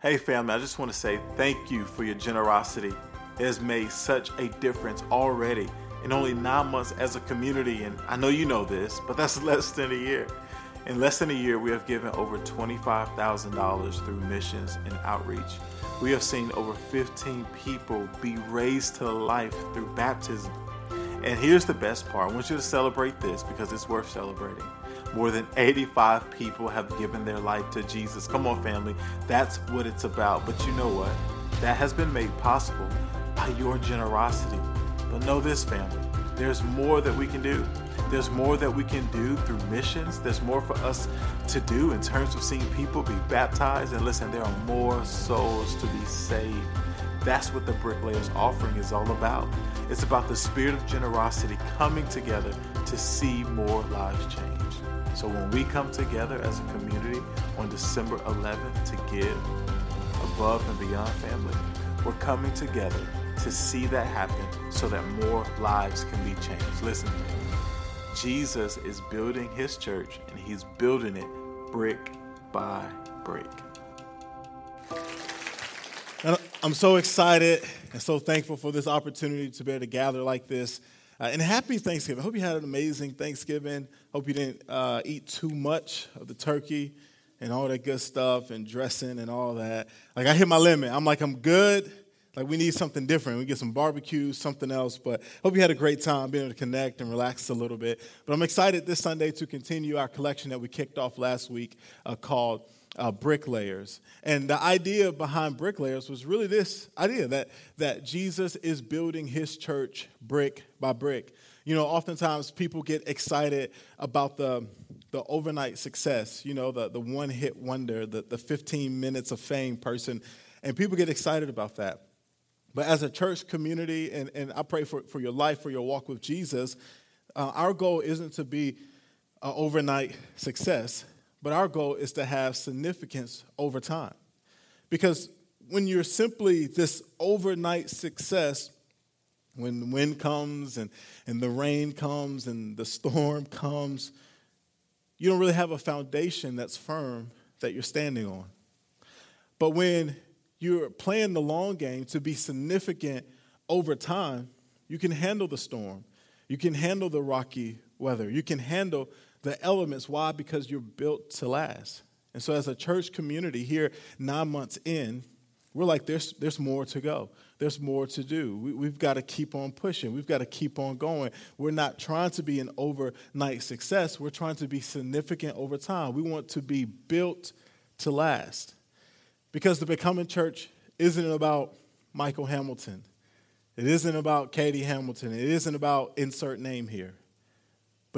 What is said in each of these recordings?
Hey, family, I just want to say thank you for your generosity. It has made such a difference already in only nine months as a community. And I know you know this, but that's less than a year. In less than a year, we have given over $25,000 through missions and outreach. We have seen over 15 people be raised to life through baptism. And here's the best part I want you to celebrate this because it's worth celebrating. More than 85 people have given their life to Jesus. Come on, family. That's what it's about. But you know what? That has been made possible by your generosity. But know this, family there's more that we can do. There's more that we can do through missions. There's more for us to do in terms of seeing people be baptized. And listen, there are more souls to be saved. That's what the Bricklayers offering is all about. It's about the spirit of generosity coming together to see more lives change. So when we come together as a community on December 11th to give above and beyond family, we're coming together to see that happen so that more lives can be changed. Listen, Jesus is building his church and he's building it brick by brick. I'm so excited and so thankful for this opportunity to be able to gather like this. Uh, and happy Thanksgiving. I hope you had an amazing Thanksgiving. Hope you didn't uh, eat too much of the turkey and all that good stuff and dressing and all that. Like, I hit my limit. I'm like, I'm good. Like, we need something different. We get some barbecue, something else. But hope you had a great time being able to connect and relax a little bit. But I'm excited this Sunday to continue our collection that we kicked off last week uh, called uh, bricklayers. And the idea behind bricklayers was really this idea that, that Jesus is building his church brick by brick. You know, oftentimes people get excited about the, the overnight success, you know, the, the one hit wonder, the, the 15 minutes of fame person, and people get excited about that. But as a church community, and, and I pray for, for your life, for your walk with Jesus, uh, our goal isn't to be an overnight success but our goal is to have significance over time. Because when you're simply this overnight success, when the wind comes and, and the rain comes and the storm comes, you don't really have a foundation that's firm that you're standing on. But when you're playing the long game to be significant over time, you can handle the storm. You can handle the rocky weather. You can handle the elements. Why? Because you're built to last. And so, as a church community here, nine months in, we're like, there's, there's more to go. There's more to do. We, have got to keep on pushing. We've got to keep on going. We're not trying to be an overnight success. We're trying to be significant over time. We want to be built to last. Because the Becoming Church isn't about Michael Hamilton. It isn't about Katie Hamilton. It isn't about insert name here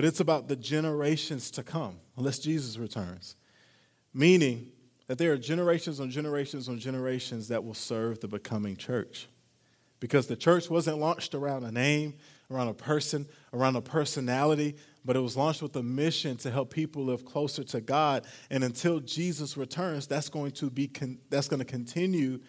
but it's about the generations to come, unless Jesus returns. Meaning that there are generations on generations on generations that will serve the becoming church. Because the church wasn't launched around a name, around a person, around a personality, but it was launched with a mission to help people live closer to God. And until Jesus returns, that's going to be con- that's going to continue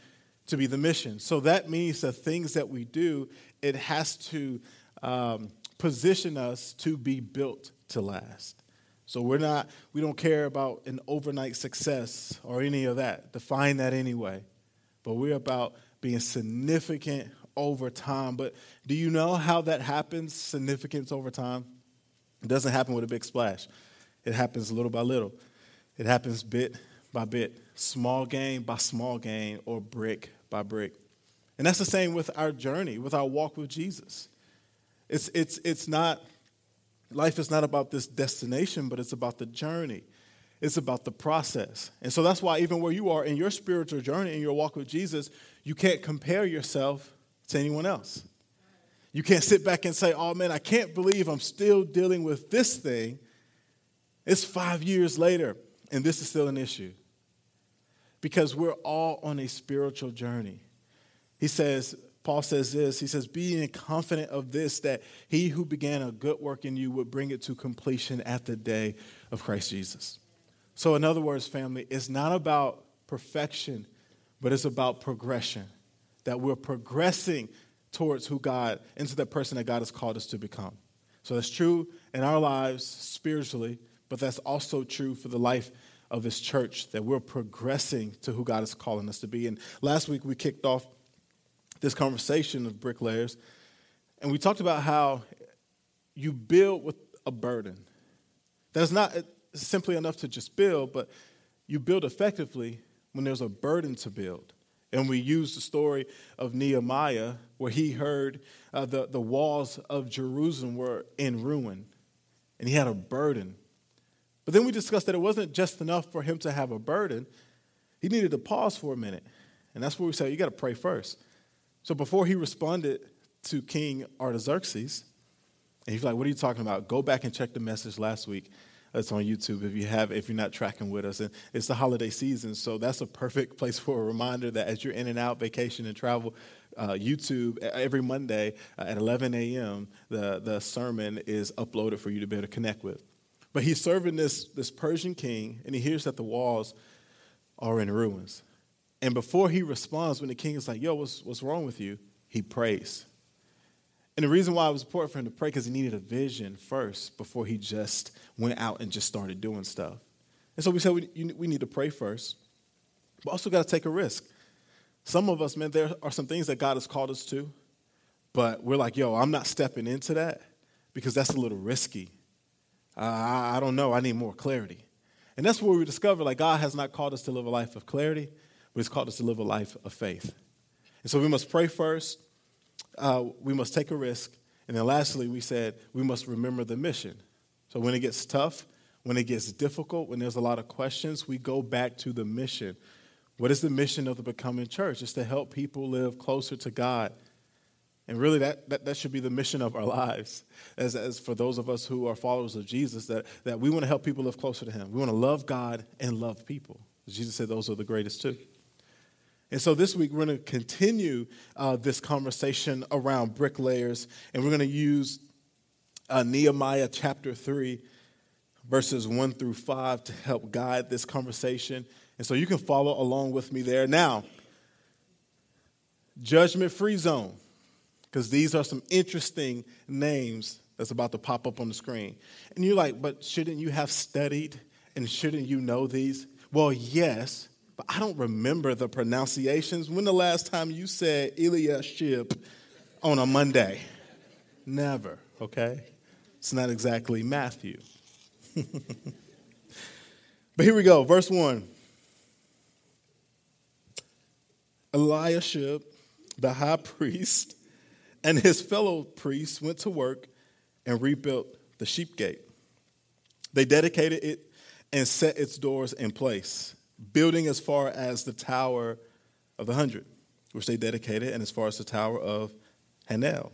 to be the mission. So that means the things that we do, it has to um, position us to be built to last. So we're not, we don't care about an overnight success or any of that. Define that anyway. But we're about being significant over time. But do you know how that happens, significance over time? It doesn't happen with a big splash. It happens little by little. It happens bit by bit, small gain by small gain, or brick by brick. And that's the same with our journey, with our walk with Jesus. It's, it's, it's not, life is not about this destination, but it's about the journey. It's about the process. And so that's why, even where you are in your spiritual journey, in your walk with Jesus, you can't compare yourself to anyone else. You can't sit back and say, oh man, I can't believe I'm still dealing with this thing. It's five years later, and this is still an issue. Because we're all on a spiritual journey. He says, Paul says this He says, Being confident of this, that he who began a good work in you would bring it to completion at the day of Christ Jesus. So, in other words, family, it's not about perfection, but it's about progression. That we're progressing towards who God, into the person that God has called us to become. So, that's true in our lives spiritually, but that's also true for the life of His church, that we're progressing to who God is calling us to be. And last week we kicked off this conversation of bricklayers, and we talked about how you build with a burden. That's not simply enough to just build, but you build effectively when there's a burden to build. And we used the story of Nehemiah, where he heard uh, the, the walls of Jerusalem were in ruin, and he had a burden. But then we discussed that it wasn't just enough for him to have a burden, he needed to pause for a minute. And that's where we said, you got to pray first. So before he responded to King Artaxerxes, and he's like, What are you talking about? Go back and check the message last week. It's on YouTube if you have, if you're not tracking with us. And it's the holiday season, so that's a perfect place for a reminder that as you're in and out, vacation and travel, uh, YouTube every Monday uh, at 11 a.m. the the sermon is uploaded for you to be able to connect with. But he's serving this this Persian king, and he hears that the walls are in ruins. And before he responds, when the king is like, "Yo, what's what's wrong with you?" He prays. And the reason why it was important for him to pray because he needed a vision first before he just went out and just started doing stuff. And so we said we, we need to pray first, but also got to take a risk. Some of us, man, there are some things that God has called us to, but we're like, yo, I'm not stepping into that because that's a little risky. Uh, I, I don't know. I need more clarity. And that's where we discover like God has not called us to live a life of clarity, but it's called us to live a life of faith. And so we must pray first uh, we must take a risk. And then lastly, we said we must remember the mission. So when it gets tough, when it gets difficult, when there's a lot of questions, we go back to the mission. What is the mission of the Becoming Church? It's to help people live closer to God. And really, that, that, that should be the mission of our lives. As, as for those of us who are followers of Jesus, that, that we want to help people live closer to Him. We want to love God and love people. Jesus said those are the greatest too. And so this week, we're going to continue uh, this conversation around bricklayers, and we're going to use uh, Nehemiah chapter 3, verses 1 through 5 to help guide this conversation. And so you can follow along with me there. Now, judgment free zone, because these are some interesting names that's about to pop up on the screen. And you're like, but shouldn't you have studied and shouldn't you know these? Well, yes but I don't remember the pronunciations. When the last time you said Eliashib on a Monday? Never, okay? It's not exactly Matthew. but here we go, verse 1. Eliashib, the high priest, and his fellow priests went to work and rebuilt the sheep gate. They dedicated it and set its doors in place building as far as the Tower of the Hundred, which they dedicated, and as far as the Tower of Hanel.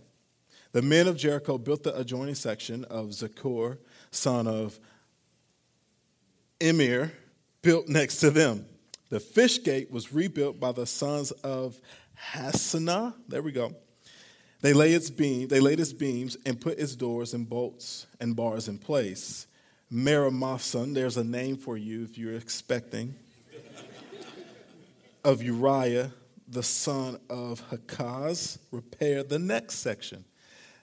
The men of Jericho built the adjoining section of Zakur, son of Emir, built next to them. The fish gate was rebuilt by the sons of Hassenaah. There we go. They laid its beam, they laid its beams and put its doors and bolts and bars in place. Meremothson, there's a name for you if you're expecting of Uriah, the son of Hakaz, repaired the next section.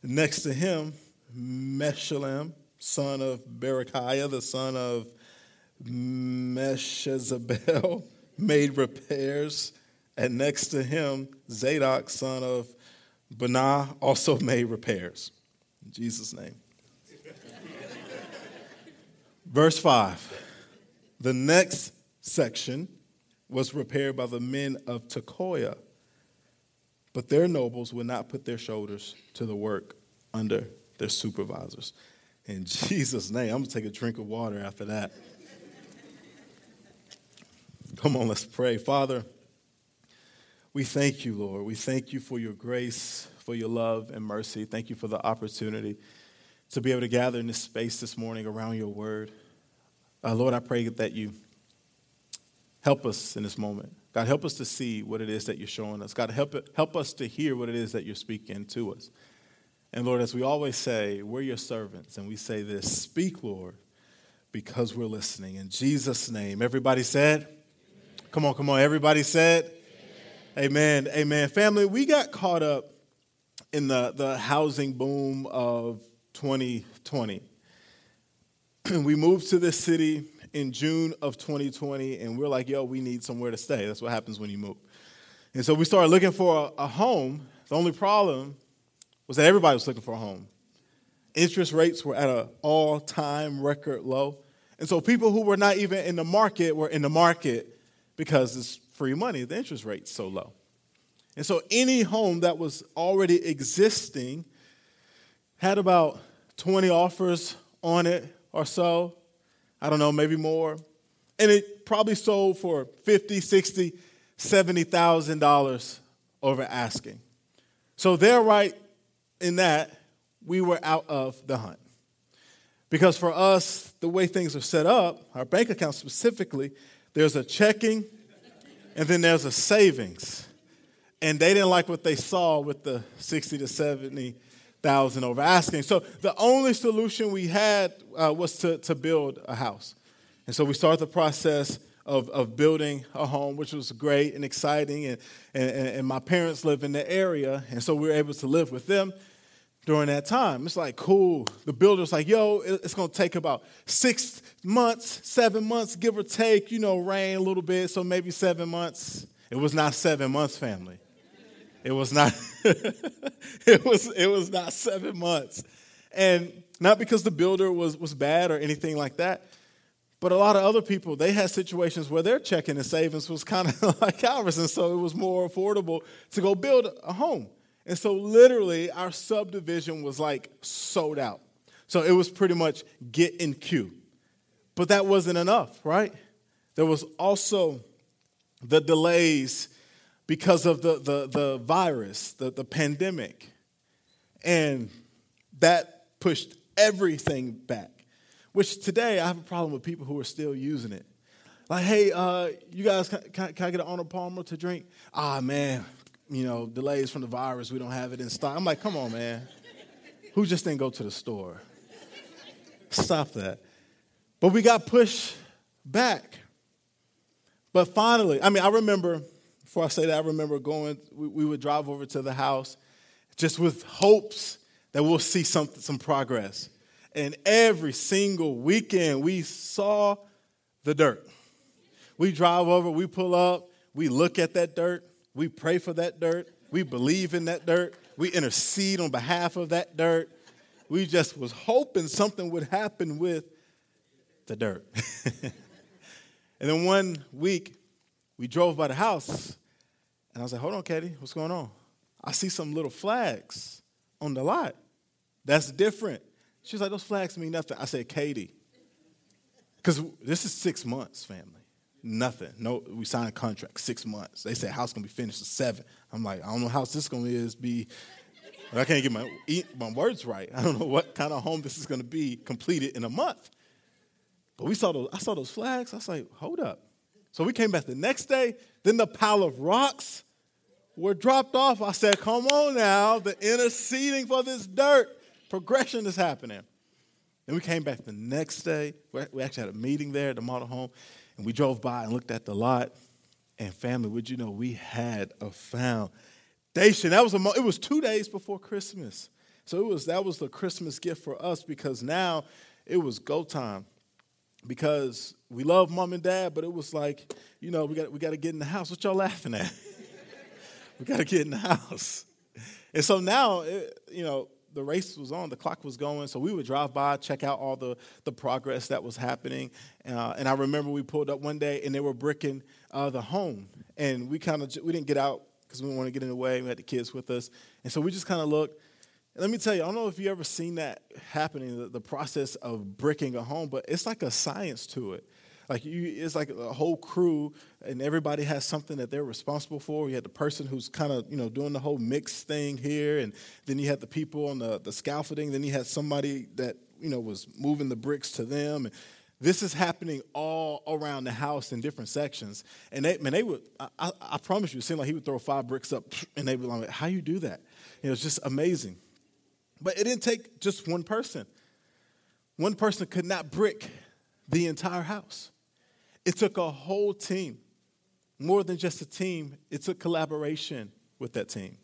Next to him, Meshullam, son of Berechiah, the son of Meshezabel, made repairs. And next to him, Zadok, son of Banah, also made repairs. In Jesus' name. Verse 5. The next section was repaired by the men of Tekoa, but their nobles would not put their shoulders to the work under their supervisors. In Jesus' name, I'm to take a drink of water after that. Come on, let's pray. Father, we thank you, Lord. We thank you for your grace, for your love and mercy. Thank you for the opportunity to be able to gather in this space this morning around your word. Uh, Lord, I pray that you Help us in this moment. God, help us to see what it is that you're showing us. God, help, it, help us to hear what it is that you're speaking to us. And Lord, as we always say, we're your servants, and we say this speak, Lord, because we're listening. In Jesus' name. Everybody said, Come on, come on. Everybody said, Amen. Amen. Amen. Family, we got caught up in the, the housing boom of 2020. we moved to this city in June of 2020, and we're like, yo, we need somewhere to stay. That's what happens when you move. And so we started looking for a, a home. The only problem was that everybody was looking for a home. Interest rates were at an all time record low. And so people who were not even in the market were in the market because it's free money. The interest rate's so low. And so any home that was already existing had about 20 offers on it or so. I don't know, maybe more. And it probably sold for 50, 60, 70,000 dollars over asking. So there right in that we were out of the hunt. Because for us, the way things are set up, our bank account specifically, there's a checking and then there's a savings. And they didn't like what they saw with the 60 to 70,000 over asking. So the only solution we had uh, was to, to build a house. And so we started the process of, of building a home, which was great and exciting. And, and, and my parents live in the area, and so we were able to live with them during that time. It's like, cool. The builder's like, yo, it's going to take about six months, seven months, give or take, you know, rain a little bit, so maybe seven months. It was not seven months, family. It was not, it, was, it was not seven months. And not because the builder was, was bad or anything like that, but a lot of other people, they had situations where their checking and savings was kind of like ours, and so it was more affordable to go build a home. And so, literally, our subdivision was like sold out. So it was pretty much get in queue. But that wasn't enough, right? There was also the delays because of the, the, the virus, the, the pandemic. And that pushed everything back, which today I have a problem with people who are still using it. Like, hey, uh, you guys, can, can, can I get an Arnold Palmer to drink? Ah, man, you know, delays from the virus. We don't have it in stock. I'm like, come on, man. Who just didn't go to the store? Stop that. But we got pushed back. But finally, I mean, I remember, before I say that, I remember going, we, we would drive over to the house just with hopes that we'll see some, some progress. And every single weekend, we saw the dirt. We drive over, we pull up, we look at that dirt, we pray for that dirt. We believe in that dirt. We intercede on behalf of that dirt. We just was hoping something would happen with the dirt. and then one week, we drove by the house, and I was like, hold on, Katie, what's going on? I see some little flags on the lot. That's different. She was like, those flags mean nothing. I said, Katie, because this is six months, family. Nothing. No, we signed a contract, six months. They said house gonna be finished in seven. I'm like, I don't know how this is gonna is be. I can't get my my words right. I don't know what kind of home this is gonna be completed in a month. But we saw those. I saw those flags. I was like, hold up. So we came back the next day. Then the pile of rocks were dropped off. I said, come on now. The interceding for this dirt progression is happening. Then we came back the next day. We actually had a meeting there at the model home. And we drove by and looked at the lot. And family, would you know, we had a foundation. That was a, it was two days before Christmas. So it was that was the Christmas gift for us because now it was go time. Because we love mom and dad, but it was like, you know, we got we got to get in the house. What y'all laughing at? we got to get in the house. And so now, it, you know, the race was on, the clock was going, so we would drive by, check out all the, the progress that was happening. Uh, and I remember we pulled up one day and they were bricking uh, the home. And we kind of, we didn't get out because we didn't want to get in the way. We had the kids with us. And so we just kind of looked. And let me tell you, I don't know if you ever seen that happening, the, the process of bricking a home, but it's like a science to it. Like you, it's like a whole crew, and everybody has something that they're responsible for. You had the person who's kind of you know doing the whole mix thing here, and then you had the people on the the scaffolding. Then you had somebody that you know was moving the bricks to them. And this is happening all around the house in different sections. And they, man, they would. I, I promise you, it seemed like he would throw five bricks up, and they'd be like, "How you do that?" You know, just amazing. But it didn't take just one person. One person could not brick the entire house. It took a whole team, more than just a team, it took collaboration with that team.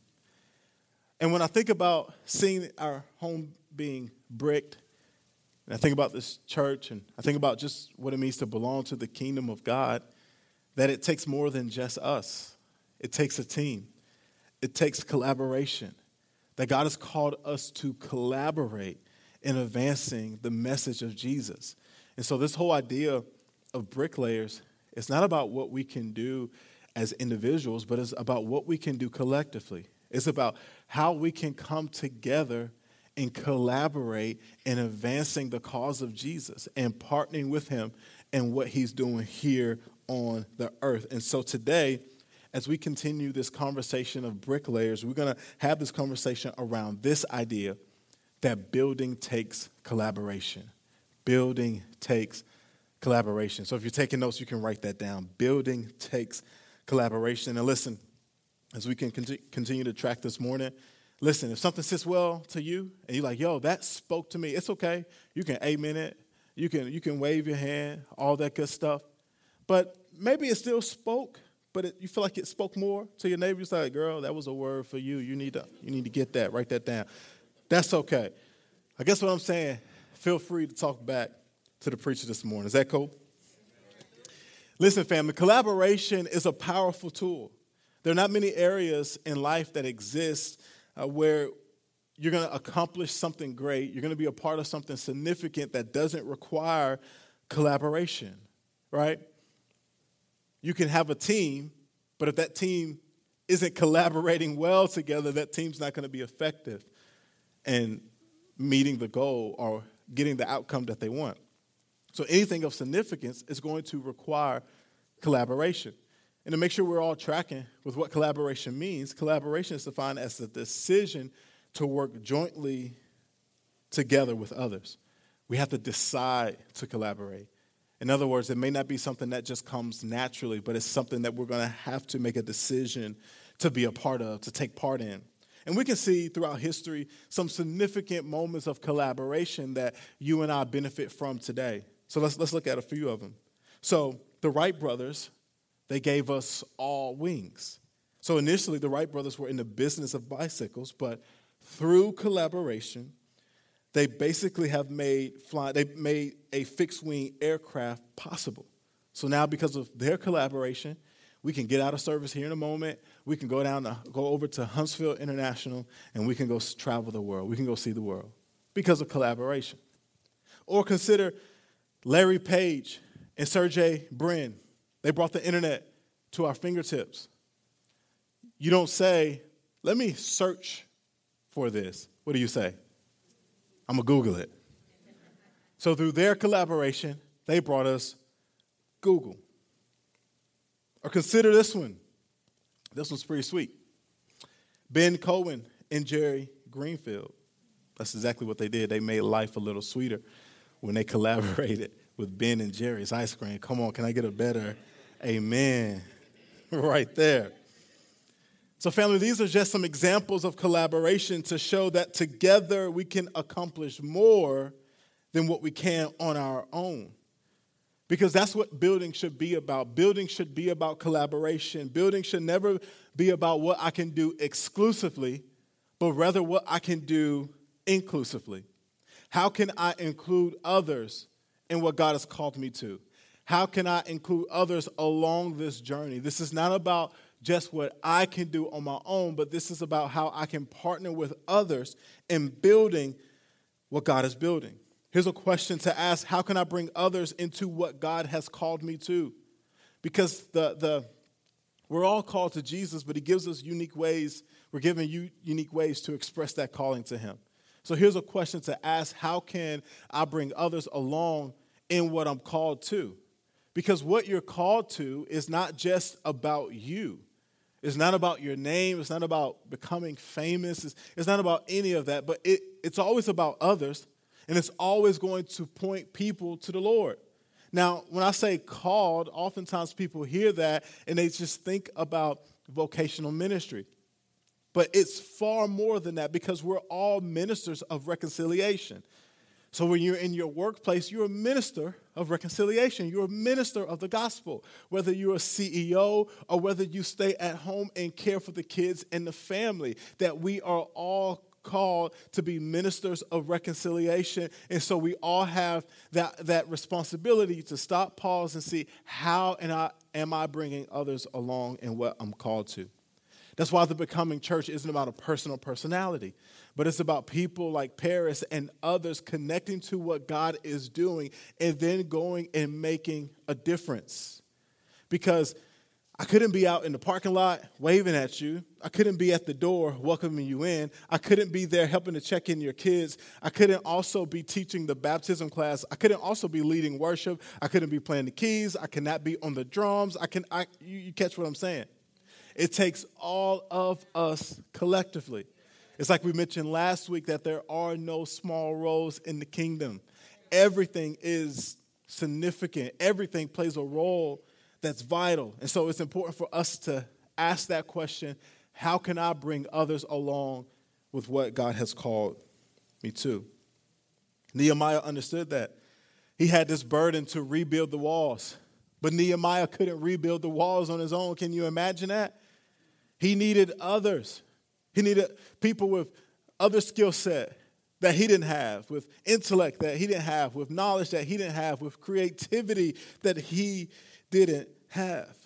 And when I think about seeing our home being bricked, and I think about this church and I think about just what it means to belong to the kingdom of God, that it takes more than just us. It takes a team, it takes collaboration. That God has called us to collaborate in advancing the message of Jesus. And so, this whole idea of bricklayers, it's not about what we can do as individuals, but it's about what we can do collectively. It's about how we can come together and collaborate in advancing the cause of Jesus and partnering with him in what he's doing here on the earth. And so today, as we continue this conversation of bricklayers, we're going to have this conversation around this idea that building takes collaboration. Building takes collaboration. So if you're taking notes, you can write that down. Building takes collaboration. And listen, as we can continue to track this morning, listen, if something sits well to you and you're like, yo, that spoke to me, it's okay. You can amen it. You can, you can wave your hand, all that good stuff. But maybe it still spoke, but it, you feel like it spoke more to your neighbor. You're like, girl, that was a word for you. You need to, you need to get that, write that down. That's okay. I guess what I'm saying, feel free to talk back to the preacher this morning. Is that cool? Listen, family, collaboration is a powerful tool. There are not many areas in life that exist uh, where you're going to accomplish something great, you're going to be a part of something significant that doesn't require collaboration, right? You can have a team, but if that team isn't collaborating well together, that team's not going to be effective in meeting the goal or getting the outcome that they want. So anything of significance is going to require collaboration. And to make sure we're all tracking with what collaboration means, collaboration is defined as the decision to work jointly together with others. We have to decide to collaborate. In other words, it may not be something that just comes naturally, but it's something that we're going to have to make a decision to be a part of, to take part in. And we can see throughout history some significant moments of collaboration that you and I benefit from today. So let's, let's look at a few of them. So, the Wright brothers they gave us all wings. So initially, the Wright brothers were in the business of bicycles, but through collaboration, they basically have made fly, they made a fixed wing aircraft possible. So now, because of their collaboration, we can get out of service here in a moment. We can go down, to, go over to Huntsville International, and we can go travel the world. We can go see the world because of collaboration. Or consider Larry Page and Sergey Brin. They brought the internet to our fingertips. You don't say, let me search for this. What do you say? I'm going to Google it. So, through their collaboration, they brought us Google. Or consider this one. This one's pretty sweet. Ben Cohen and Jerry Greenfield. That's exactly what they did. They made life a little sweeter when they collaborated with Ben and Jerry's ice cream. Come on, can I get a better amen right there? So, family, these are just some examples of collaboration to show that together we can accomplish more than what we can on our own. Because that's what building should be about. Building should be about collaboration. Building should never be about what I can do exclusively, but rather what I can do inclusively. How can I include others in what God has called me to? How can I include others along this journey? This is not about just what I can do on my own, but this is about how I can partner with others in building what God is building. Here's a question to ask How can I bring others into what God has called me to? Because the, the, we're all called to Jesus, but He gives us unique ways, we're given you unique ways to express that calling to Him. So here's a question to ask How can I bring others along in what I'm called to. Because what you're called to is not just about you. It's not about your name. It's not about becoming famous. It's, it's not about any of that, but it, it's always about others, and it's always going to point people to the Lord. Now, when I say called, oftentimes people hear that and they just think about vocational ministry. But it's far more than that because we're all ministers of reconciliation. So when you're in your workplace, you're a minister of reconciliation. You're a minister of the gospel. Whether you're a CEO or whether you stay at home and care for the kids and the family, that we are all called to be ministers of reconciliation. And so we all have that, that responsibility to stop, pause, and see how and I, am I bringing others along in what I'm called to. That's why the Becoming Church isn't about a personal personality, but it's about people like Paris and others connecting to what God is doing and then going and making a difference. Because I couldn't be out in the parking lot waving at you. I couldn't be at the door welcoming you in. I couldn't be there helping to check in your kids. I couldn't also be teaching the baptism class. I couldn't also be leading worship. I couldn't be playing the keys. I cannot be on the drums. I can I you, you catch what I'm saying? It takes all of us collectively. It's like we mentioned last week that there are no small roles in the kingdom. Everything is significant. Everything plays a role that's vital. And so it's important for us to ask that question how can I bring others along with what God has called me to? Nehemiah understood that. He had this burden to rebuild the walls, but Nehemiah couldn't rebuild the walls on his own. Can you imagine that? He needed others. He needed people with other skill set that he didn't have, with intellect that he didn't have, with knowledge that he didn't have, with creativity that he didn't have.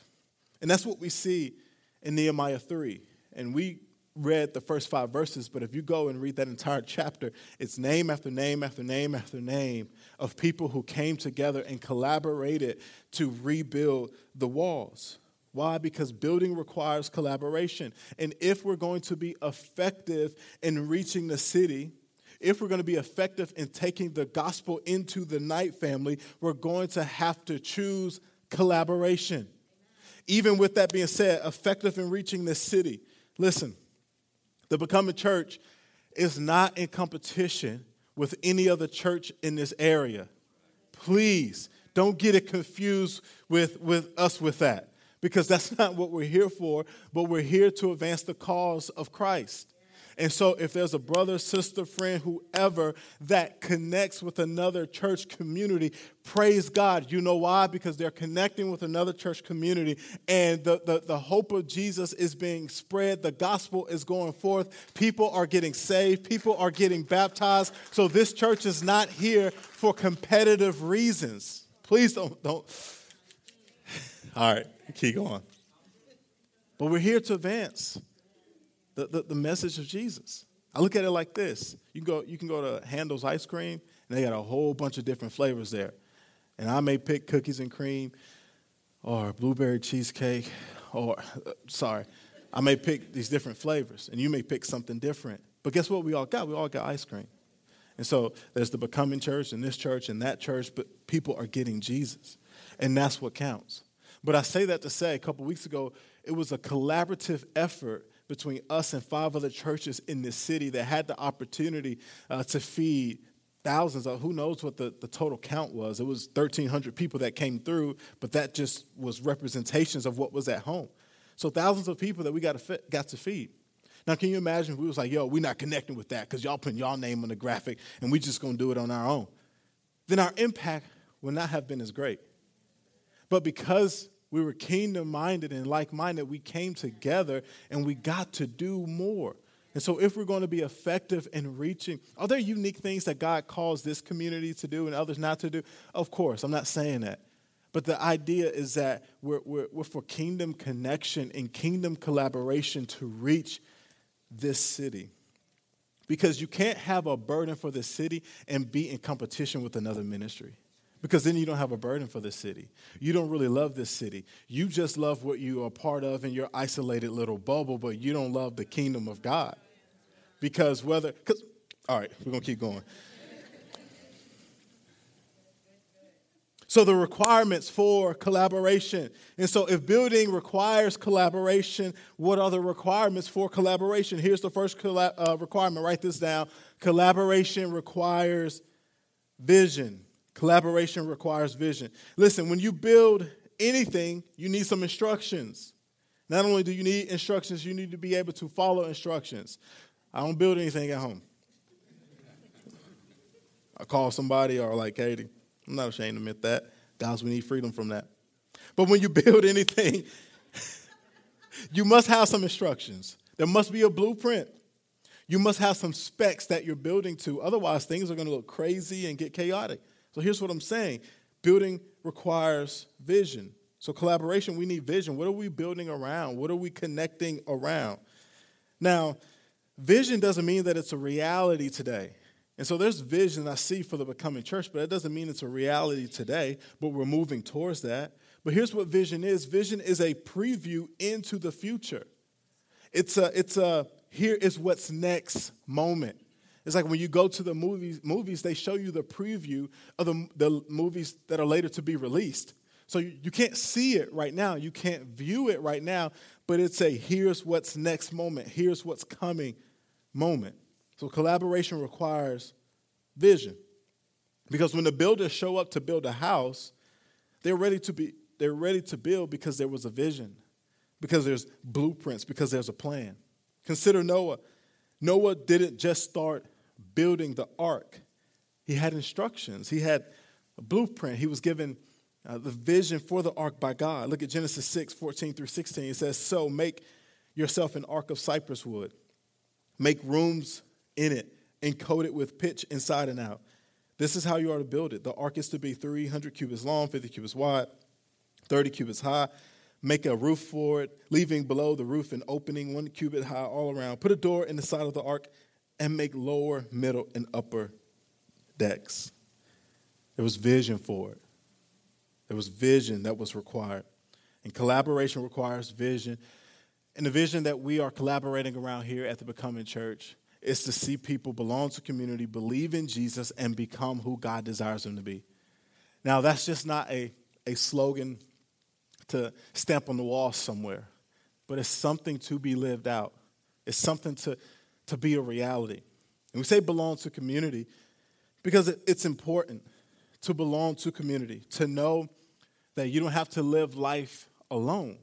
And that's what we see in Nehemiah 3. And we read the first five verses, but if you go and read that entire chapter, it's name after name after name after name of people who came together and collaborated to rebuild the walls. Why? Because building requires collaboration. And if we're going to be effective in reaching the city, if we're going to be effective in taking the gospel into the Knight family, we're going to have to choose collaboration. Even with that being said, effective in reaching the city. Listen, the Becoming Church is not in competition with any other church in this area. Please don't get it confused with, with us with that because that's not what we're here for, but we're here to advance the cause of Christ. And so, if there's a brother, sister, friend, whoever that connects with another church community, praise God. You know why? Because they're connecting with another church community, and the, the, the hope of Jesus is being spread. The gospel is going forth. People are getting saved, people are getting baptized. So, this church is not here for competitive reasons. Please don't, don't. All right, keep going. But we're here to advance the, the, the, message of Jesus. I look at it like this. You can, go, you can go to Handel's Ice Cream, and they got a whole bunch of different flavors there. And I may pick cookies and cream or blueberry cheesecake, or, sorry, I may pick these different flavors, and you may pick something different. But guess what we all got? We all got ice cream. And so there's the becoming church and this church and that church, but people are getting Jesus. And that's what counts. But I say that to say a couple weeks ago, it was a collaborative effort between us and five other churches in this city that had the opportunity uh, to feed thousands of who knows what the, the total count was. It was 1300 people that came through but that just was representations of what was at home. So thousands of people that we got to, fit, got to feed. Now can you imagine if we was like yo we're not connecting with that because y'all putting y'all name on the graphic and we just to do it on our own? Then our impact would not have been as great. But because we were kingdom minded and like minded. We came together and we got to do more. And so, if we're going to be effective in reaching, are there unique things that God calls this community to do and others not to do? Of course, I'm not saying that. But the idea is that we're, we're, we're for kingdom connection and kingdom collaboration to reach this city. Because you can't have a burden for the city and be in competition with another ministry because then you don't have a burden for the city. You don't really love this city. You just love what you are part of in your isolated little bubble, but you don't love the kingdom of God. Because whether, because, all right, we're going to keep going. So, the requirements for collaboration. And so, if building requires collaboration, what are the requirements for collaboration? Here's the first colla- uh, requirement write this down collaboration requires vision. Collaboration requires vision. Listen, when you build anything, you need some instructions. Not only do you need instructions, you need to be able to follow instructions. I don't build anything at home. I call somebody or like Katie. I'm not ashamed to admit that. Guys, we need freedom from that. But when you build anything, you must have some instructions. There must be a blueprint. You must have some specs that you're building to. Otherwise, things are going to look crazy and get chaotic. So here's what I'm saying building requires vision. So, collaboration, we need vision. What are we building around? What are we connecting around? Now, vision doesn't mean that it's a reality today. And so there's vision I see for the becoming church, but that doesn't mean it's a reality today, but we're moving towards that. But here's what vision is vision is a preview into the future. It's a, it's a here is what's next moment. It's like when you go to the movies, movies they show you the preview of the, the movies that are later to be released. So you, you can't see it right now, you can't view it right now, but it's a here's what's next moment, here's what's coming moment. So collaboration requires vision. Because when the builders show up to build a house, they're ready to be they're ready to build because there was a vision, because there's blueprints, because there's a plan. Consider Noah. Noah didn't just start building the ark. He had instructions. He had a blueprint. He was given uh, the vision for the ark by God. Look at Genesis 6, 14 through 16. It says, So make yourself an ark of cypress wood, make rooms in it, and coat it with pitch inside and out. This is how you are to build it. The ark is to be 300 cubits long, 50 cubits wide, 30 cubits high. Make a roof for it, leaving below the roof an opening one cubit high all around. Put a door in the side of the ark and make lower, middle, and upper decks. There was vision for it. There was vision that was required. And collaboration requires vision. And the vision that we are collaborating around here at the Becoming Church is to see people belong to community, believe in Jesus, and become who God desires them to be. Now, that's just not a, a slogan to stamp on the wall somewhere, but it's something to be lived out. It's something to, to be a reality. And we say belong to community because it's important to belong to community, to know that you don't have to live life alone.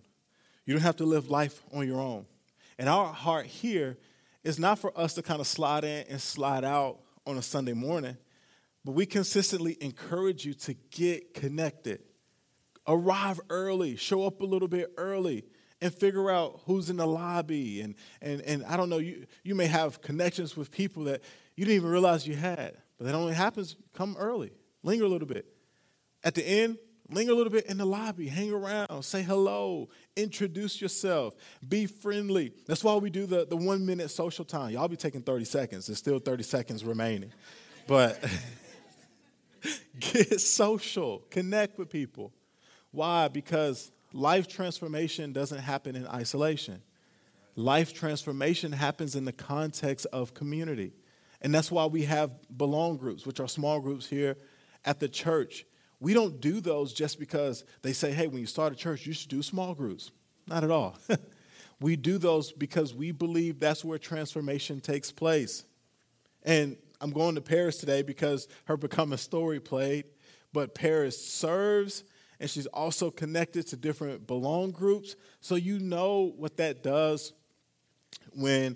You don't have to live life on your own. And our heart here is not for us to kind of slide in and slide out on a Sunday morning, but we consistently encourage you to get connected. Arrive early, show up a little bit early, and figure out who's in the lobby. And, and, and I don't know, you, you may have connections with people that you didn't even realize you had, but that only happens, come early, linger a little bit. At the end, linger a little bit in the lobby, hang around, say hello, introduce yourself, be friendly. That's why we do the, the one minute social time. Y'all be taking 30 seconds, there's still 30 seconds remaining. But get social, connect with people. Why? Because life transformation doesn't happen in isolation. Life transformation happens in the context of community. And that's why we have belong groups, which are small groups here at the church. We don't do those just because they say, hey, when you start a church, you should do small groups. Not at all. we do those because we believe that's where transformation takes place. And I'm going to Paris today because her Become a Story played, but Paris serves and she's also connected to different belong groups. So you know what that does when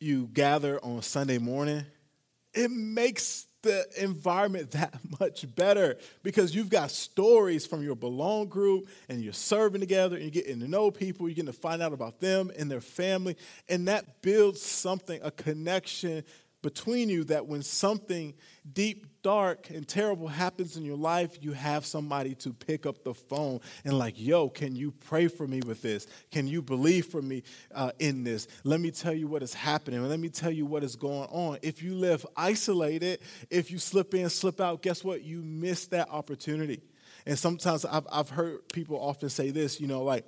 you gather on Sunday morning. It makes the environment that much better because you've got stories from your belong group and you're serving together and you're getting to know people, you're getting to find out about them and their family, and that builds something, a connection between you that when something deep, dark, and terrible happens in your life, you have somebody to pick up the phone and, like, yo, can you pray for me with this? Can you believe for me uh, in this? Let me tell you what is happening. Let me tell you what is going on. If you live isolated, if you slip in, slip out, guess what? You miss that opportunity. And sometimes I've, I've heard people often say this, you know, like,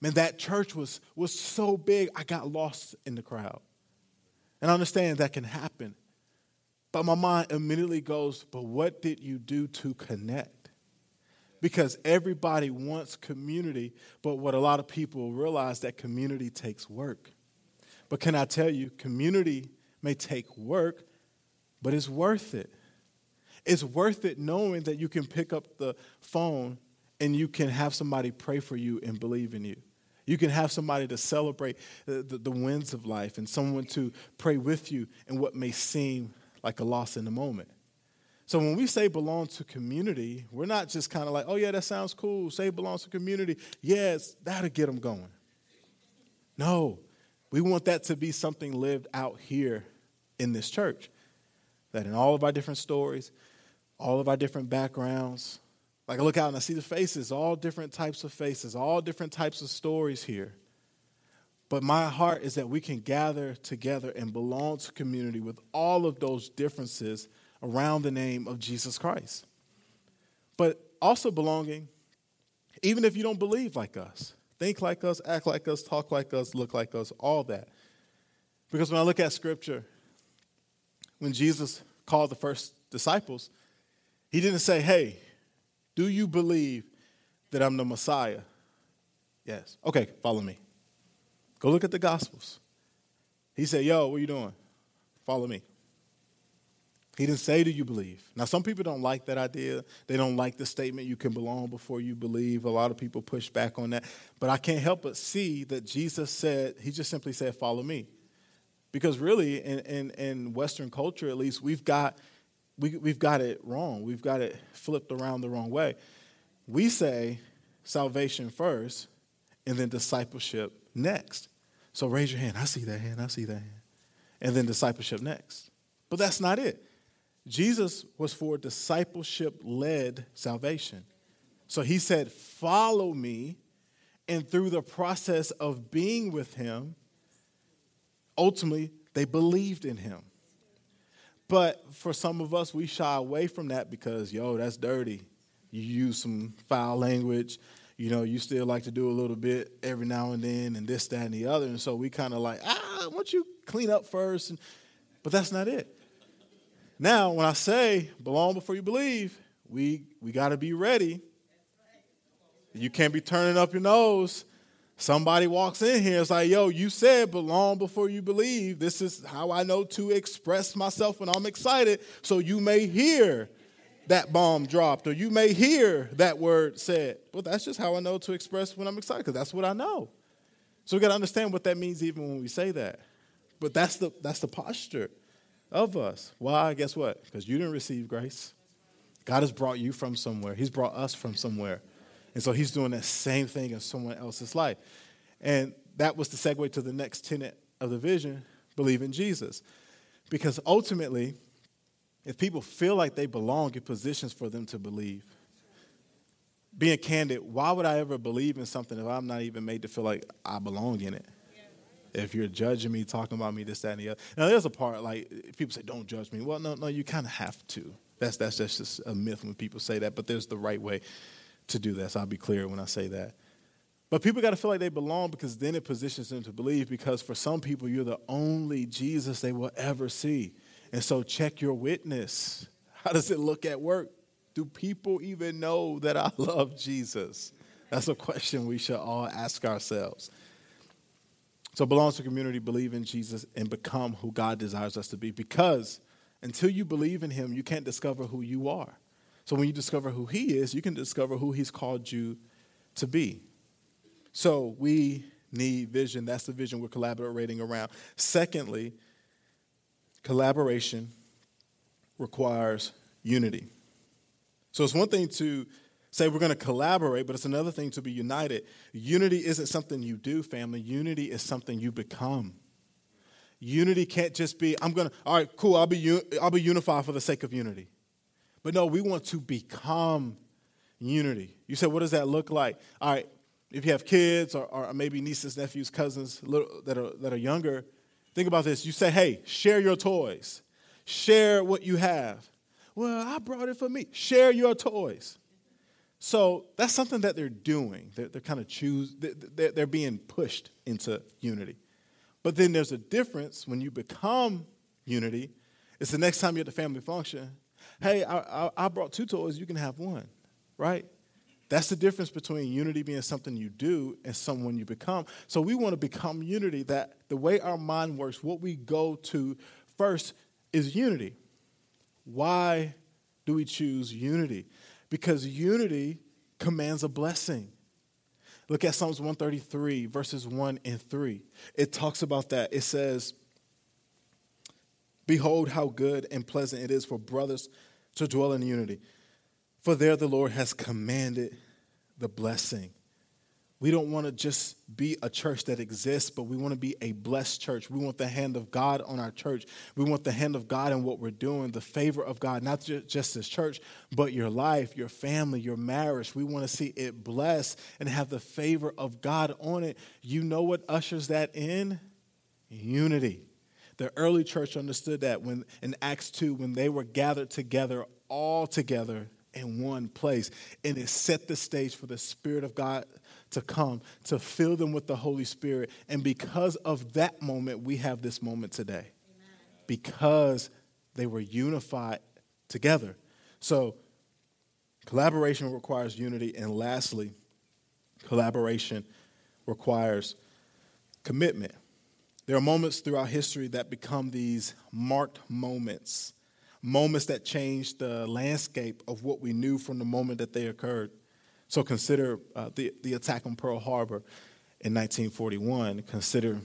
man, that church was, was so big, I got lost in the crowd. And I understand that can happen. But my mind immediately goes, but what did you do to connect? Because everybody wants community, but what a lot of people realize that community takes work. But can I tell you, community may take work, but it's worth it. It's worth it knowing that you can pick up the phone and you can have somebody pray for you and believe in you. You can have somebody to celebrate the, the, the, wins of life and someone to pray with you in what may seem like a loss in the moment. So when we say belong to community, we're not just kind of like, oh, yeah, that sounds cool. Say belong to community. Yes, that'll get them going. No, We want that to be something lived out here in this church. That in all of our different stories, all of our different backgrounds, like I look out and I see the faces, all different types of faces, all different types of stories here. But my heart is that we can gather together and belong to community with all of those differences around the name of Jesus Christ. But also belonging, even if you don't believe like us, think like us, act like us, talk like us, look like us, all that. Because when I look at scripture, when Jesus called the first disciples, he didn't say, Hey, do you believe that I'm the Messiah? Yes. Okay, follow me. Go look at the Gospels. He said, Yo, what are you doing? Follow me. He didn't say, Do you believe? Now, some people don't like that idea. They don't like the statement, You can belong before you believe. A lot of people push back on that. But I can't help but see that Jesus said, He just simply said, Follow me. Because really, in, in, in Western culture at least, we've got, we, we've got it wrong. We've got it flipped around the wrong way. We say salvation first and then discipleship next. So raise your hand. I see that hand. I see that hand. And then discipleship next. But that's not it. Jesus was for discipleship led salvation. So he said, Follow me. And through the process of being with him, ultimately, they believed in him. But for some of us, we shy away from that because, yo, that's dirty. You use some foul language. You know, you still like to do a little bit every now and then, and this, that, and the other. And so we kind of like, ah, why don't you clean up first? And, but that's not it. Now, when I say belong before you believe, we, we got to be ready. You can't be turning up your nose. Somebody walks in here, it's like, yo, you said but long before you believe. This is how I know to express myself when I'm excited. So you may hear that bomb dropped or you may hear that word said. But that's just how I know to express when I'm excited because that's what I know. So we got to understand what that means even when we say that. But that's the, that's the posture of us. Why? Guess what? Because you didn't receive grace. God has brought you from somewhere, He's brought us from somewhere. And so He's doing that same thing in someone else's life. And that was the segue to the next tenet of the vision believe in Jesus. Because ultimately, if people feel like they belong in positions for them to believe, being candid, why would I ever believe in something if I'm not even made to feel like I belong in it? if you're judging me, talking about me, this, that, and the other. Now, there's a part like people say, "Don't judge me." Well, no, no, you kind of have to. That's that's that's just a myth when people say that, but there's the right way to do that. So I'll be clear when I say that. But people got to feel like they belong because then it positions them to believe. Because for some people, you're the only Jesus they will ever see, and so check your witness. How does it look at work? Do people even know that I love Jesus? That's a question we should all ask ourselves. So belongs to community, believe in Jesus, and become who God desires us to be. Because until you believe in Him, you can't discover who you are. So when you discover who He is, you can discover who He's called you to be. So we need vision. That's the vision we're collaborating around. Secondly, collaboration requires unity. So it's one thing to say we're going to collaborate, but it's another thing to be united. Unity isn't something you do, family. Unity is something you become. Unity can't just be, I'm going to, all right, cool, I'll be, I'll be unified for the sake of unity. But no, we want to become unity. You said, what does that look like? All right, if you have kids or, or maybe nieces, nephews, cousins that are, that are younger, think about this. You say, hey, share your toys, share what you have. Well, I brought it for me. Share your toys. So that's something that they're doing. They're, they're kind of choose. They're, they're being pushed into unity. But then there's a difference when you become unity. It's the next time you're at the family function. Hey, I, I, brought two toys. You can have one, right? That's the difference between unity being something you do and someone you become. So we want to become unity. That the way our mind works, what we go to first is unity. Why do we choose unity? because unity commands a blessing. Look at Psalms 133, verses 1 and 3. It talks about that. It says, Behold, how good and pleasant it is for brothers to dwell in unity. For there the Lord has commanded the blessing. we don't want to just be a church that exists, but we want to be a blessed church. We want the hand of God on our church. We want the hand of God in what we're doing, the favor of God, not just this church, but your life, your family, your marriage. We want to see it blessed and have the favor of God on it. You know what ushers that in? Unity. The early church understood that when in Acts 2, when they were gathered together, all together in one place, and it set the stage for the Spirit of God to come, to fill them with the Holy Spirit. And because of that moment, we have this moment today. Amen. Because they were unified together. So, collaboration requires unity. And lastly, collaboration requires commitment. There are moments throughout history that become these marked moments, moments that change the landscape of what we knew from the moment that they occurred. So consider uh, the, the attack on Pearl Harbor in 1941. Consider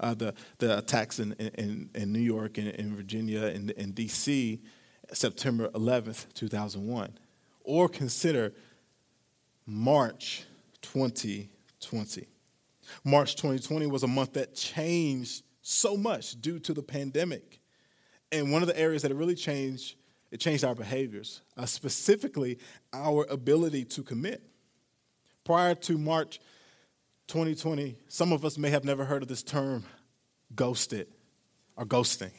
uh, the, the attacks in, in, in New York and in, in Virginia and in, in D.C. September 11th, 2001. Or consider March 2020. March 2020 was a month that changed so much due to the pandemic. And one of the areas that it really changed it changed our behaviors, uh, specifically our ability to commit. Prior to March 2020, some of us may have never heard of this term ghosted or ghosting.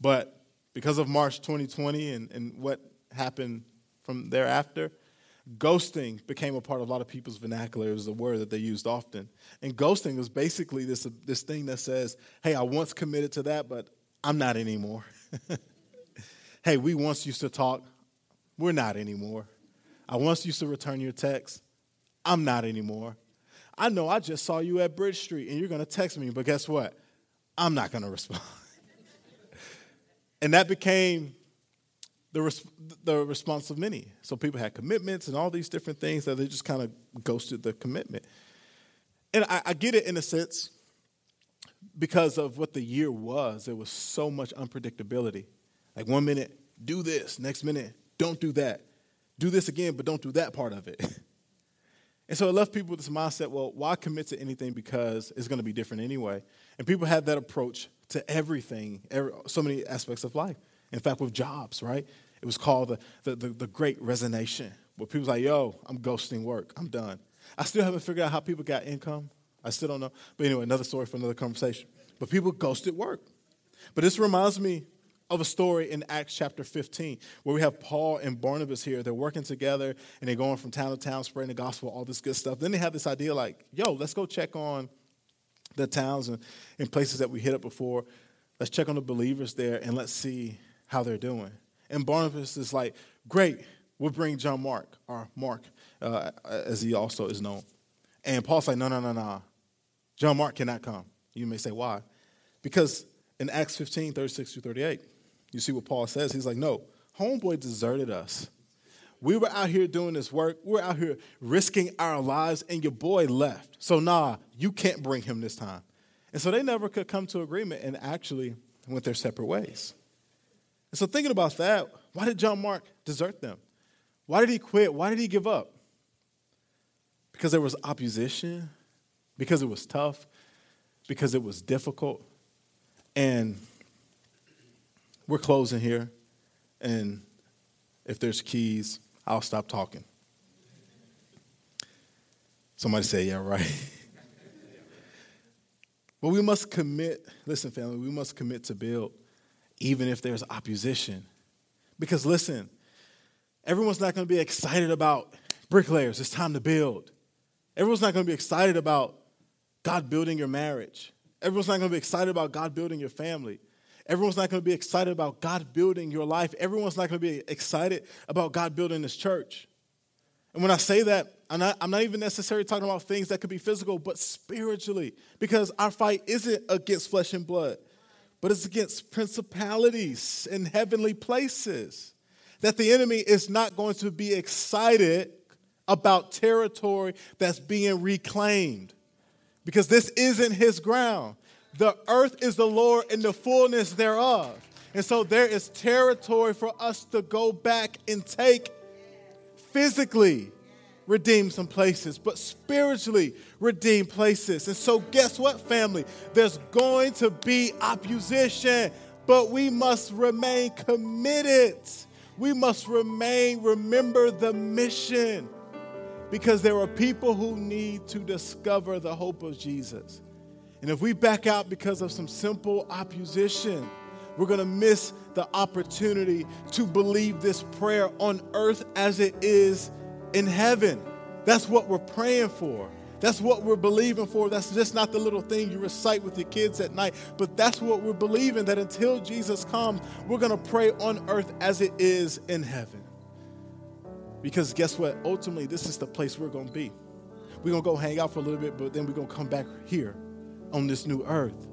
But because of March 2020 and, and what happened from thereafter, ghosting became a part of a lot of people's vernacular. It was a word that they used often. And ghosting is basically this, this thing that says, hey, I once committed to that, but I'm not anymore. Hey, we once used to talk. We're not anymore. I once used to return your text. I'm not anymore. I know I just saw you at Bridge Street and you're to text me, but guess what? I'm not to respond. and that became the, res- the response of many. So people had commitments and all these different things that they just kind of ghosted the commitment. And I, I get it in a sense because of what the year was. There was so much unpredictability. Like one minute, do this, next minute, don't do that. Do this again, but don't do that part of it. and so it left people with this mindset well, why commit to anything because it's going to be different anyway? And people had that approach to everything, every, so many aspects of life. In fact, with jobs, right? It was called the, the, the, the great resignation, where people's like, yo, I'm ghosting work, I'm done. I still haven't figured out how people got income. I still don't know. But anyway, another story for another conversation. But people ghosted work. But this reminds me of a story in Acts chapter 15 where we have Paul and Barnabas here. They're working together and they're going from town to town, spreading the gospel, all this good stuff. Then they have this idea like, yo, let's go check on the towns and, and places that we hit up before. Let's check on the believers there and let's see how they're doing. And Barnabas is like, great, we'll bring John Mark, or Mark, uh, as he also is known. And Paul's like, no, no, no, no. John Mark cannot come. You may say, why? Because in Acts 15, 36 through 38, you see what Paul says? He's like, no, homeboy deserted us. We were out here doing this work. We are out here risking our lives, and your boy left. So, nah, you can't bring him this time. And so they never could come to agreement and actually went their separate ways. And so, thinking about that, why did John Mark desert them? Why did he quit? Why did he give up? Because there was opposition, because it was tough, because it was difficult. And we're closing here, and if there's keys, I'll stop talking. Somebody say, yeah, right. but we must commit, listen, family, we must commit to build, even if there's opposition. Because listen, everyone's not going to be excited about bricklayers, it's time to build. Everyone's not going to be excited about God building your marriage. Everyone's not going to be excited about God building your family. Everyone's not going to be excited about God building your life. Everyone's not going to be excited about God building this church. And when I say that, I'm not, I'm not even necessarily talking about things that could be physical, but spiritually, because our fight isn't against flesh and blood, but it's against principalities in heavenly places. That the enemy is not going to be excited about territory that's being reclaimed because this isn't his ground. The earth is the Lord and the fullness thereof. And so there is territory for us to go back and take physically. Redeem some places, but spiritually redeem places. And so, guess what, family? There's going to be opposition, but we must remain committed. We must remain, remember the mission, because there are people who need to discover the hope of Jesus. And if we back out because of some simple opposition, we're going to miss the opportunity to believe this prayer on earth as it is in heaven. That's what we're praying for. That's what we're believing for. That's just not the little thing you recite with your kids at night, but that's what we're believing that until Jesus comes, we're going to pray on earth as it is in heaven. Because guess what? Ultimately, this is the place we're going to be. We're going to go hang out for a little bit, but then we're going to come back here on this new earth,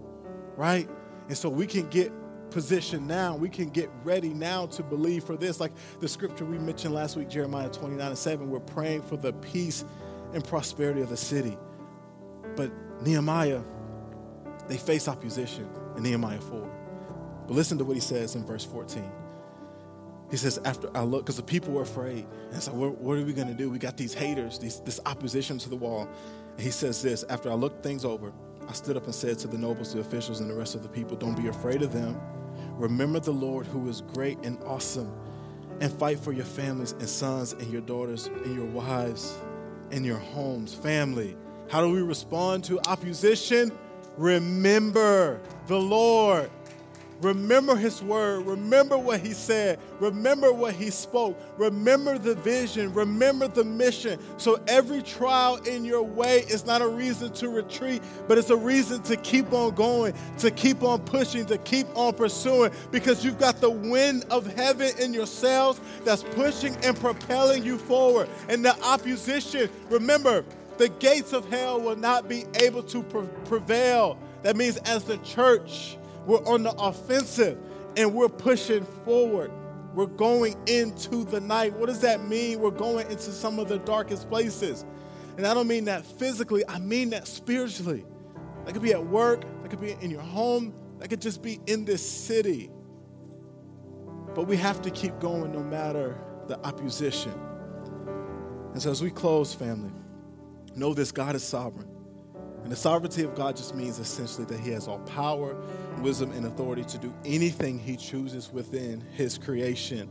right? And so we can get positioned now. We can get ready now to believe for this. Like the scripture we mentioned last week, Jeremiah 29 and 7, we're praying for the peace and prosperity of the city. But Nehemiah, they face opposition in Nehemiah 4. But listen to what he says in verse 14. He says, after I look, because the people were afraid. And so, what, what are we going to do? We got these haters, these, this opposition to the wall. And he says this After I looked things over, I stood up and said to the nobles, the officials, and the rest of the people, Don't be afraid of them. Remember the Lord who is great and awesome, and fight for your families and sons and your daughters and your wives and your homes. Family, how do we respond to opposition? Remember the Lord. Remember his word. Remember what he said. Remember what he spoke. Remember the vision. Remember the mission. So every trial in your way is not a reason to retreat, but it's a reason to keep on going, to keep on pushing, to keep on pursuing because you've got the wind of heaven in your sails that's pushing and propelling you forward. And the opposition, remember, the gates of hell will not be able to prevail. That means as the church, we're on the offensive and we're pushing forward. We're going into the night. What does that mean? We're going into some of the darkest places. And I don't mean that physically, I mean that spiritually. That could be at work, that could be in your home, that could just be in this city. But we have to keep going no matter the opposition. And so as we close, family, know this God is sovereign. And the sovereignty of God just means essentially that He has all power, wisdom, and authority to do anything He chooses within His creation.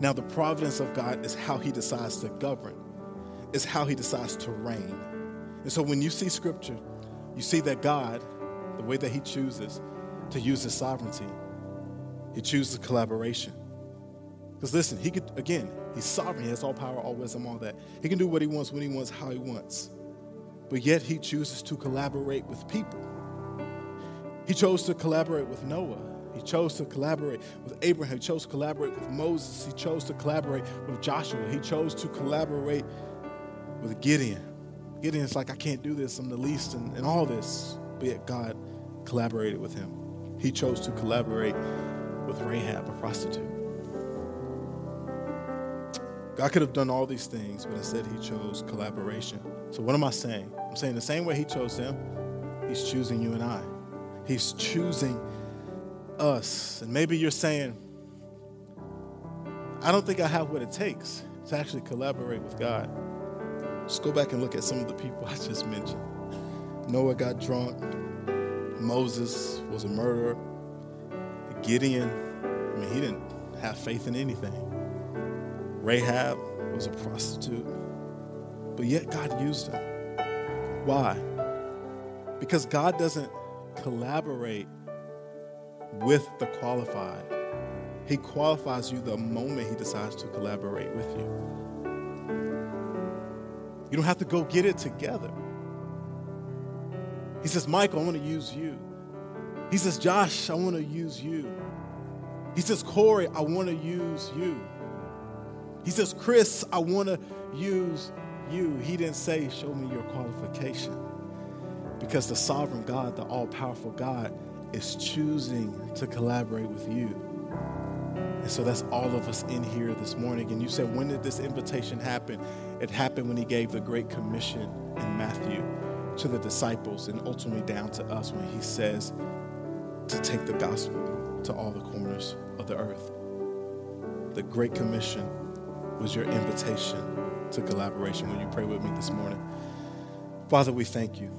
Now, the providence of God is how He decides to govern, is how He decides to reign. And so when you see Scripture, you see that God, the way that He chooses to use His sovereignty, He chooses collaboration. Because listen, He could, again, He's sovereign, He has all power, all wisdom, all that. He can do what He wants, when He wants, how He wants but yet he chooses to collaborate with people. He chose to collaborate with Noah. He chose to collaborate with Abraham. He chose to collaborate with Moses. He chose to collaborate with Joshua. He chose to collaborate with Gideon. Gideon's like, I can't do this. I'm the least in, in all this. But yet God collaborated with him. He chose to collaborate with Rahab, a prostitute. God could have done all these things, but instead he chose collaboration. So, what am I saying? I'm saying the same way he chose him, he's choosing you and I. He's choosing us. And maybe you're saying, I don't think I have what it takes to actually collaborate with God. Just go back and look at some of the people I just mentioned. Noah got drunk. Moses was a murderer. Gideon, I mean, he didn't have faith in anything. Rahab was a prostitute. But yet God used him. Why? Because God doesn't collaborate with the qualified. He qualifies you the moment He decides to collaborate with you. You don't have to go get it together. He says, Michael, I want to use you. He says, Josh, I want to use you. He says, Corey, I want to use you. He says, Chris, I want to use you. He didn't say, Show me your qualification. Because the sovereign God, the all powerful God, is choosing to collaborate with you. And so that's all of us in here this morning. And you said, When did this invitation happen? It happened when he gave the Great Commission in Matthew to the disciples and ultimately down to us when he says to take the gospel to all the corners of the earth. The Great Commission was your invitation to collaboration. When you pray with me this morning, Father, we thank you.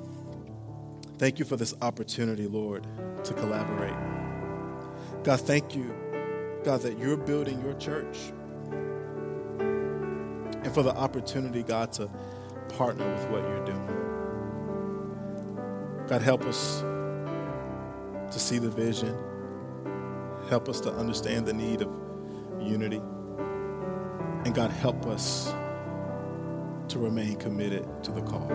Thank you for this opportunity, Lord, to collaborate. God, thank you, God, that you're building your church. And for the opportunity, God, to partner with what you're doing. God, help us to see the vision. Help us to understand the need of unity. And God, help us to remain committed to the call.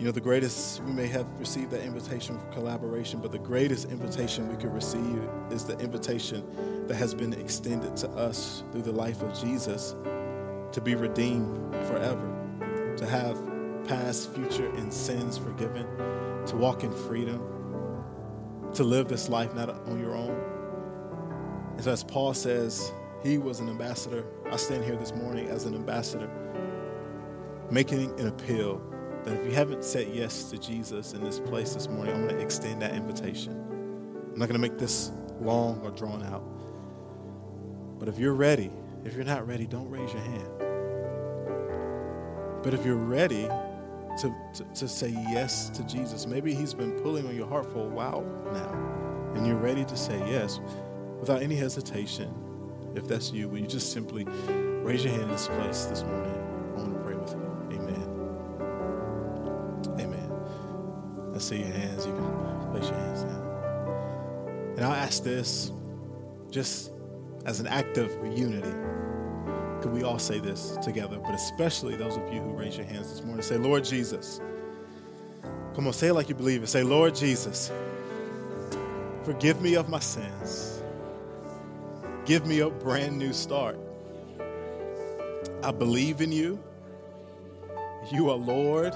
You know, the greatest, we may have received that invitation for collaboration, but the greatest invitation we could receive is the invitation that has been extended to us through the life of Jesus to be redeemed forever, to have past, future, and sins forgiven, to walk in freedom, to live this life not on your own. And so, as Paul says, he was an ambassador. I stand here this morning as an ambassador, making an appeal that if you haven't said yes to Jesus in this place this morning, I'm going to extend that invitation. I'm not going to make this long or drawn out. But if you're ready, if you're not ready, don't raise your hand. But if you're ready to, to, to, say yes to Jesus, maybe He's been pulling on your heart for a while now, and you're ready to say yes without any hesitation. If that's you, will you just simply raise your hand in this place this morning? I want to pray with you. Amen. Amen. Let's see your hands. You can place your hands down. And I'll ask this just as an act of unity. Could we all say this together? But especially those of you who raise your hands this morning. Say, Lord Jesus. Come on, say it like you believe it. Say, Lord Jesus, forgive me of my sins. Give me a brand new start. I believe in you. You are Lord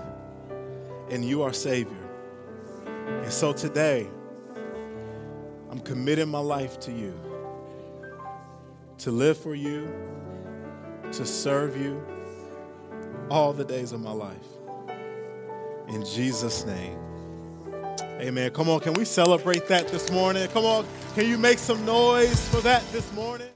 and you are Savior. And so today, I'm committing my life to you, to live for you, to serve you all the days of my life. In Jesus' name. Amen. Come on, can we celebrate that this morning? Come on, can you make some noise for that this morning?